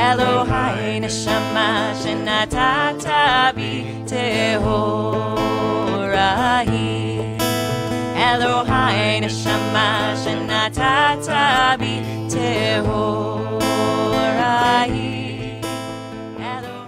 אלוהי נשמה שנתת בי טהורה היא. אלוהי נשמה שנתת בי טהורה היא.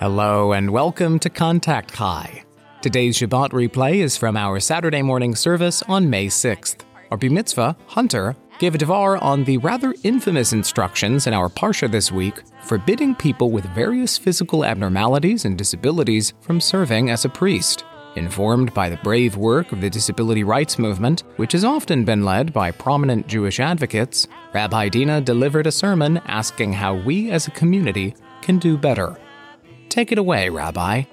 Hello and welcome to Contact Kai. Today's Shabbat replay is from our Saturday morning service on May 6th. Our Bar Mitzvah, Hunter, gave a devar on the rather infamous instructions in our Parsha this week forbidding people with various physical abnormalities and disabilities from serving as a priest. Informed by the brave work of the disability rights movement, which has often been led by prominent Jewish advocates, Rabbi Deena delivered a sermon asking how we as a community can do better. Take it away, Rabbi.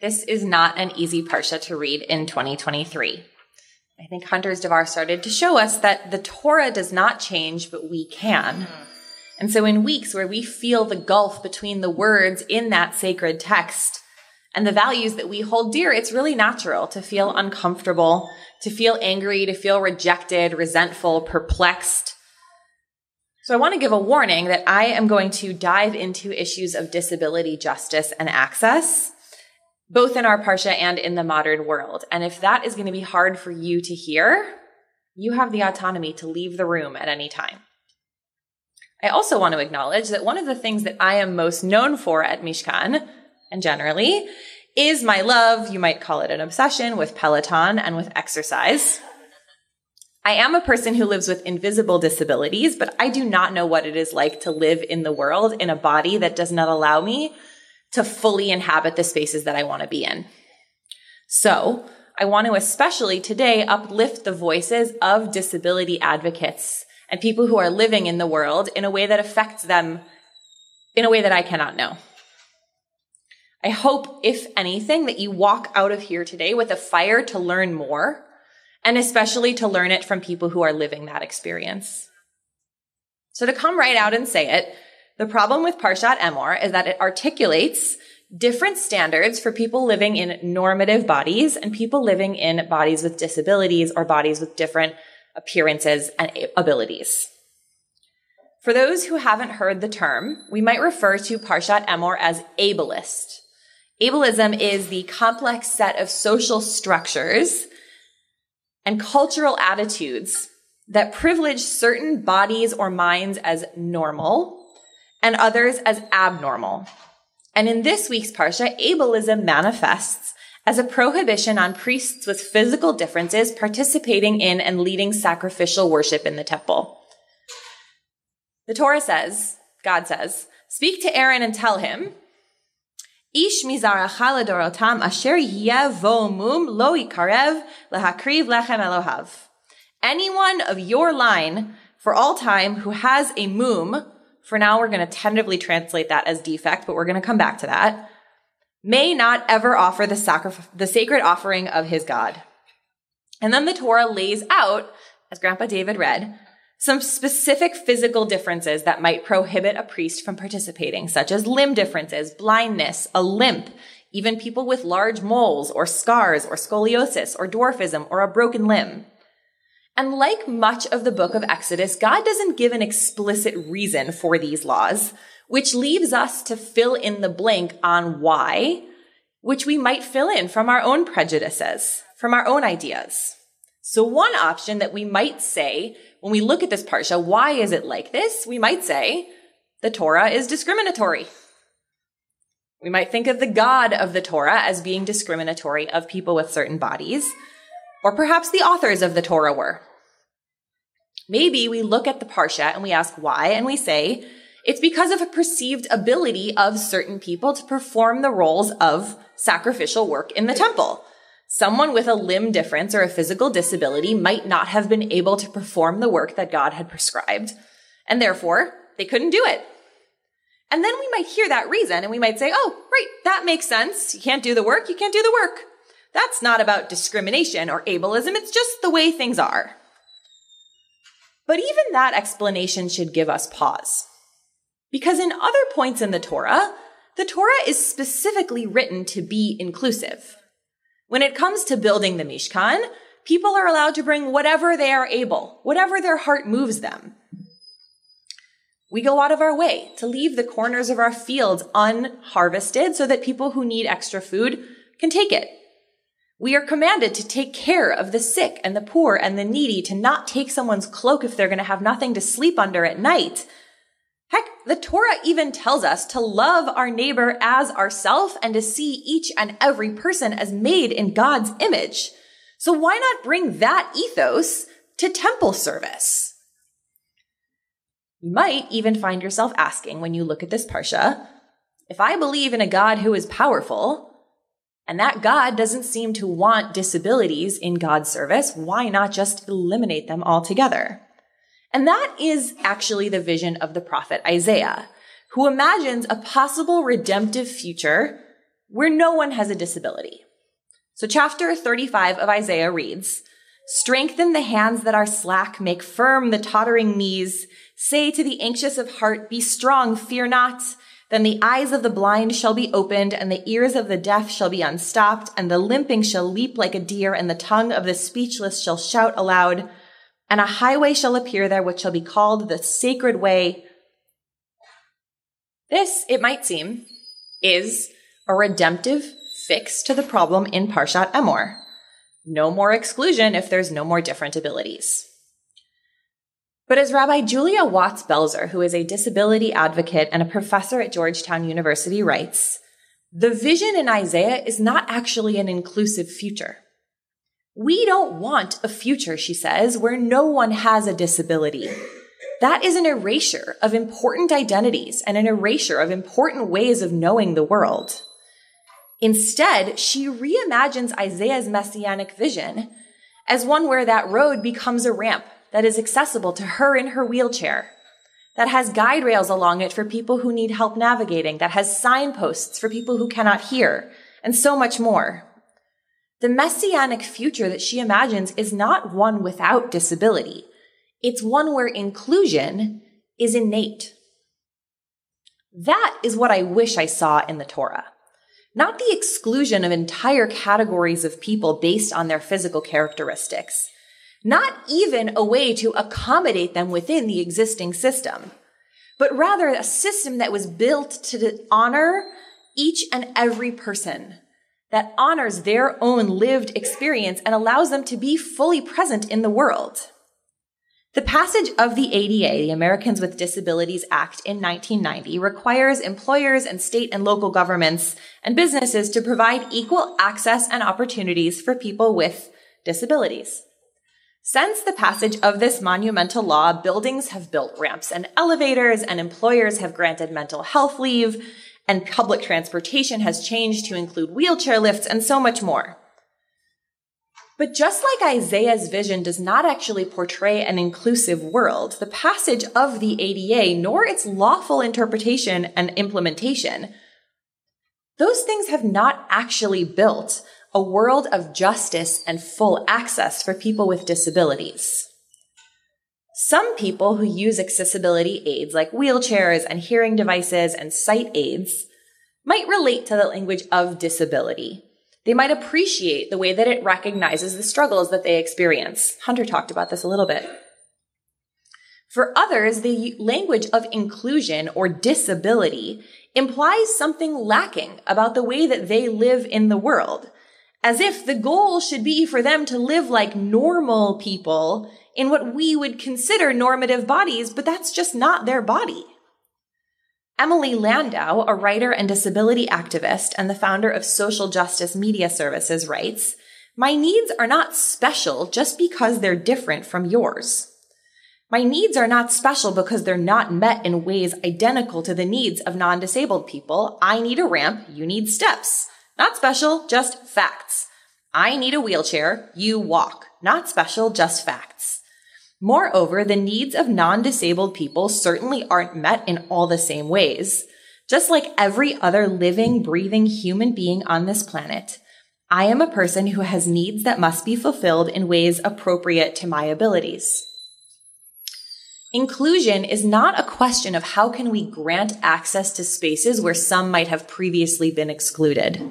This is not an easy Parsha to read in 2023. I think Hunter's Devar started to show us that the Torah does not change, but we can. Mm-hmm. And so in weeks where we feel the gulf between the words in that sacred text and the values that we hold dear, it's really natural to feel uncomfortable, to feel angry, to feel rejected, resentful, perplexed. So I want to give a warning that I am going to dive into issues of disability justice and access both in our Parsha and in the modern world. And if that is going to be hard for you to hear, you have the autonomy to leave the room at any time. I also want to acknowledge that one of the things that I am most known for at Mishkan, and generally, is my love, you might call it an obsession, with Peloton and with exercise. I am a person who lives with invisible disabilities, but I do not know what it is like to live in the world in a body that does not allow me to fully inhabit the spaces that I want to be in. So I want to especially today uplift the voices of disability advocates and people who are living in the world in a way that affects them in a way that I cannot know. I hope, if anything, that you walk out of here today with a fire to learn more and especially to learn it from people who are living that experience. So to come right out and say it, the problem with Parshat Emor is that it articulates different standards for people living in normative bodies and people living in bodies with disabilities or bodies with different appearances and abilities. For those who haven't heard the term, we might refer to Parshat Emor as ableist. Ableism is the complex set of social structures and cultural attitudes that privilege certain bodies or minds as normal and others as abnormal. And in this week's Parsha, ableism manifests as a prohibition on priests with physical differences participating in and leading sacrificial worship in the temple. The Torah says, God says, speak to Aaron and tell him, Ish mizaracha asher yevo mum lo ikarev lehakriv lechem Elohav. Anyone of your line for all time who has a mum, for now, we're going to tentatively translate that as defect, but we're going to come back to that. May not ever offer the, sacrif- the sacred offering of his God. And then the Torah lays out, as Grandpa David read, some specific physical differences that might prohibit a priest from participating, such as limb differences, blindness, a limp, even people with large moles or scars or scoliosis or dwarfism or a broken limb. And like much of the book of Exodus, God doesn't give an explicit reason for these laws, which leaves us to fill in the blank on why, which we might fill in from our own prejudices, from our own ideas. So one option that we might say when we look at this parsha, why is it like this? We might say the Torah is discriminatory. We might think of the God of the Torah as being discriminatory of people with certain bodies, or perhaps the authors of the Torah were. Maybe we look at the Parsha and we ask why, and we say, it's because of a perceived ability of certain people to perform the roles of sacrificial work in the temple. Someone with a limb difference or a physical disability might not have been able to perform the work that God had prescribed, and therefore they couldn't do it. And then we might hear that reason and we might say, oh, right, that makes sense. You can't do the work, you can't do the work. That's not about discrimination or ableism, it's just the way things are. But even that explanation should give us pause. Because in other points in the Torah, the Torah is specifically written to be inclusive. When it comes to building the Mishkan, people are allowed to bring whatever they are able, whatever their heart moves them. We go out of our way to leave the corners of our fields unharvested so that people who need extra food can take it. We are commanded to take care of the sick and the poor and the needy, to not take someone's cloak if they're going to have nothing to sleep under at night. Heck, the Torah even tells us to love our neighbor as ourself and to see each and every person as made in God's image. So why not bring that ethos to temple service? You might even find yourself asking when you look at this parsha, if I believe in a God who is powerful, and that God doesn't seem to want disabilities in God's service, why not just eliminate them altogether? And that is actually the vision of the prophet Isaiah, who imagines a possible redemptive future where no one has a disability. So chapter 35 of Isaiah reads, Strengthen the hands that are slack, make firm the tottering knees. Say to the anxious of heart, be strong, fear not. Then the eyes of the blind shall be opened, and the ears of the deaf shall be unstopped, and the limping shall leap like a deer, and the tongue of the speechless shall shout aloud. And a highway shall appear there, which shall be called the sacred way. This, it might seem, is a redemptive fix to the problem in Parshat Emor. No more exclusion if there's no more different abilities. But as Rabbi Julia Watts Belser, who is a disability advocate and a professor at Georgetown University, writes, the vision in Isaiah is not actually an inclusive future. We don't want a future, she says, where no one has a disability. That is an erasure of important identities and an erasure of important ways of knowing the world. Instead, she reimagines Isaiah's messianic vision as one where that road becomes a ramp that is accessible to her in her wheelchair, that has guide rails along it for people who need help navigating, that has signposts for people who cannot hear, and so much more. The messianic future that she imagines is not one without disability. It's one where inclusion is innate. That is what I wish I saw in the Torah. Not the exclusion of entire categories of people based on their physical characteristics, not even a way to accommodate them within the existing system, but rather a system that was built to honor each and every person, that honors their own lived experience and allows them to be fully present in the world. The passage of the ADA, the Americans with Disabilities Act in 1990, requires employers and state and local governments and businesses to provide equal access and opportunities for people with disabilities. Since the passage of this monumental law, buildings have built ramps and elevators, and employers have granted mental health leave, and public transportation has changed to include wheelchair lifts and so much more. But just like Isaiah's vision does not actually portray an inclusive world, the passage of the ADA, nor its lawful interpretation and implementation, those things have not actually built a world of justice and full access for people with disabilities. Some people who use accessibility aids like wheelchairs and hearing devices and sight aids might relate to the language of disability. They might appreciate the way that it recognizes the struggles that they experience. Hunter talked about this a little bit. For others, the language of inclusion or disability implies something lacking about the way that they live in the world as if the goal should be for them to live like normal people in what we would consider normative bodies, but that's just not their body. Emily Ladau, a writer and disability activist and the founder of Social Justice Media Services, writes, My needs are not special just because they're different from yours. My needs are not special because they're not met in ways identical to the needs of non-disabled people. I need a ramp, you need steps. Not special, just facts. I need a wheelchair, you walk. Not special, just facts. Moreover, the needs of non-disabled people certainly aren't met in all the same ways. Just like every other living, breathing human being on this planet, I am a person who has needs that must be fulfilled in ways appropriate to my abilities. Inclusion is not a question of how can we grant access to spaces where some might have previously been excluded.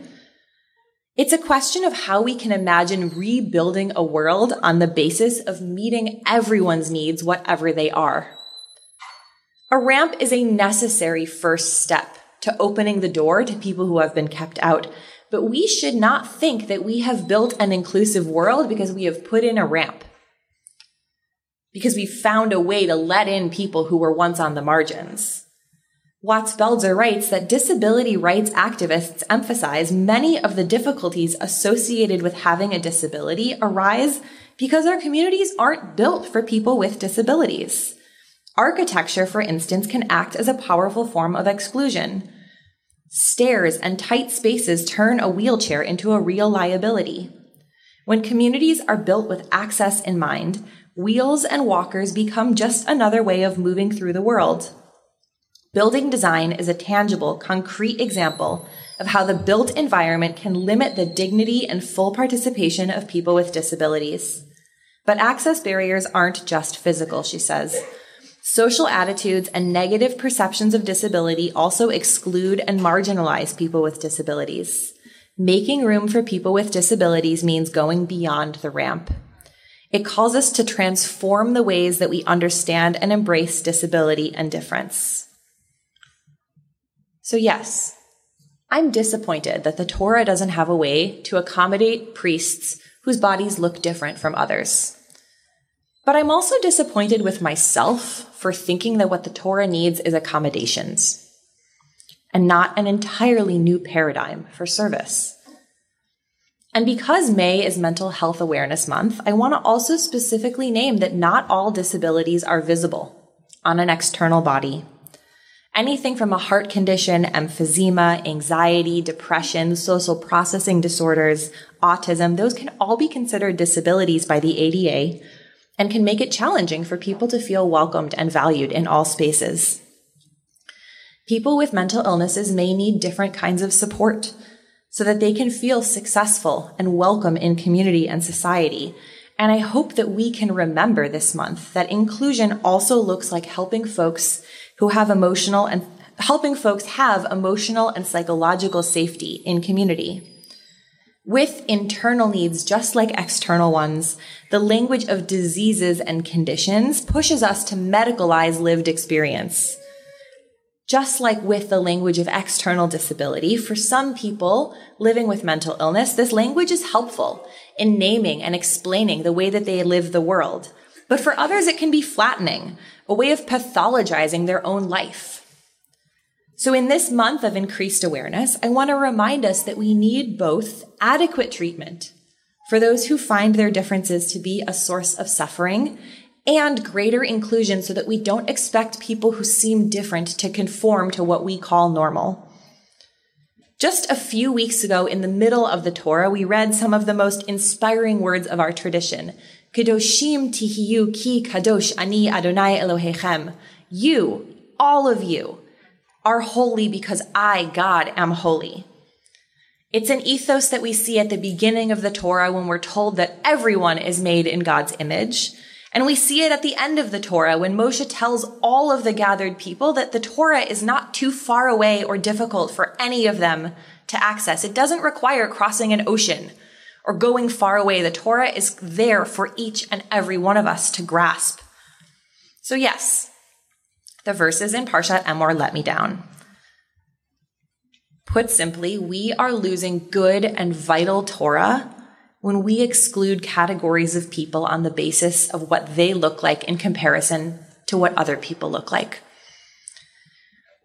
It's a question of how we can imagine rebuilding a world on the basis of meeting everyone's needs, whatever they are. A ramp is a necessary first step to opening the door to people who have been kept out. But we should not think that we have built an inclusive world because we have put in a ramp. Because we found a way to let in people who were once on the margins. Watts Belser writes that disability rights activists emphasize many of the difficulties associated with having a disability arise because our communities aren't built for people with disabilities. Architecture, for instance, can act as a powerful form of exclusion. Stairs and tight spaces turn a wheelchair into a real liability. When communities are built with access in mind, wheels and walkers become just another way of moving through the world. Building design is a tangible, concrete example of how the built environment can limit the dignity and full participation of people with disabilities. But access barriers aren't just physical, she says. Social attitudes and negative perceptions of disability also exclude and marginalize people with disabilities. Making room for people with disabilities means going beyond the ramp. It calls us to transform the ways that we understand and embrace disability and difference. So, yes, I'm disappointed that the Torah doesn't have a way to accommodate priests whose bodies look different from others. But I'm also disappointed with myself for thinking that what the Torah needs is accommodations and not an entirely new paradigm for service. And because May is Mental Health Awareness Month, I want to also specifically name that not all disabilities are visible on an external body. Anything from a heart condition, emphysema, anxiety, depression, social processing disorders, autism, those can all be considered disabilities by the ADA and can make it challenging for people to feel welcomed and valued in all spaces. People with mental illnesses may need different kinds of support so that they can feel successful and welcome in community and society. And I hope that we can remember this month that inclusion also looks like helping folks who have emotional and helping folks have emotional and psychological safety in community. With internal needs, just like external ones, the language of diseases and conditions pushes us to medicalize lived experience. Just like with the language of external disability, for some people living with mental illness, this language is helpful in naming and explaining the way that they live the world. But for others, it can be flattening, a way of pathologizing their own life. So in this month of increased awareness, I want to remind us that we need both adequate treatment for those who find their differences to be a source of suffering and greater inclusion so that we don't expect people who seem different to conform to what we call normal. Just a few weeks ago, in the middle of the Torah, we read some of the most inspiring words of our tradition. Kedoshim tihiyu ki kadosh ani Adonai Elohechem. You, all of you, are holy because I, God, am holy. It's an ethos that we see at the beginning of the Torah when we're told that everyone is made in God's image. And we see it at the end of the Torah when Moshe tells all of the gathered people that the Torah is not too far away or difficult for any of them to access. It doesn't require crossing an ocean or going far away. The Torah is there for each and every one of us to grasp. So yes, the verses in Parshat Emor let me down. Put simply, we are losing good and vital Torah when we exclude categories of people on the basis of what they look like in comparison to what other people look like.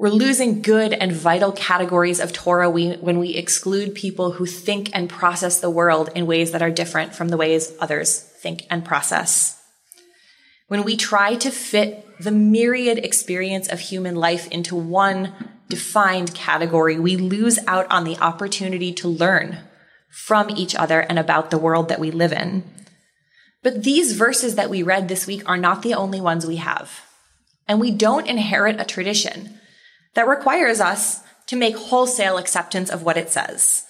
We're losing good and vital categories of Torah when we exclude people who think and process the world in ways that are different from the ways others think and process. When we try to fit the myriad experience of human life into one defined category, we lose out on the opportunity to learn from each other and about the world that we live in. But these verses that we read this week are not the only ones we have. And we don't inherit a tradition that requires us to make wholesale acceptance of what it says.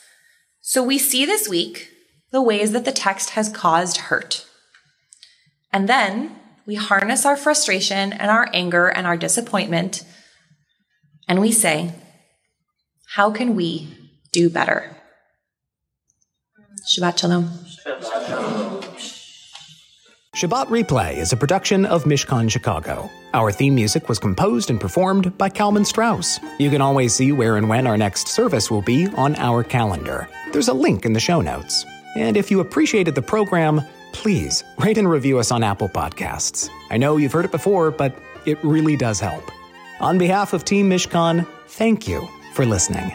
So we see this week the ways that the text has caused hurt. And then we harness our frustration and our anger and our disappointment, and we say, How can we do better? Shabbat Shalom. Shabbat shalom. Shabbat Replay is a production of Mishkan Chicago. Our theme music was composed and performed by Kalman Strauss. You can always see where and when our next service will be on our calendar. There's a link in the show notes. And if you appreciated the program, please rate and review us on Apple Podcasts. I know you've heard it before, but it really does help. On behalf of Team Mishkan, thank you for listening.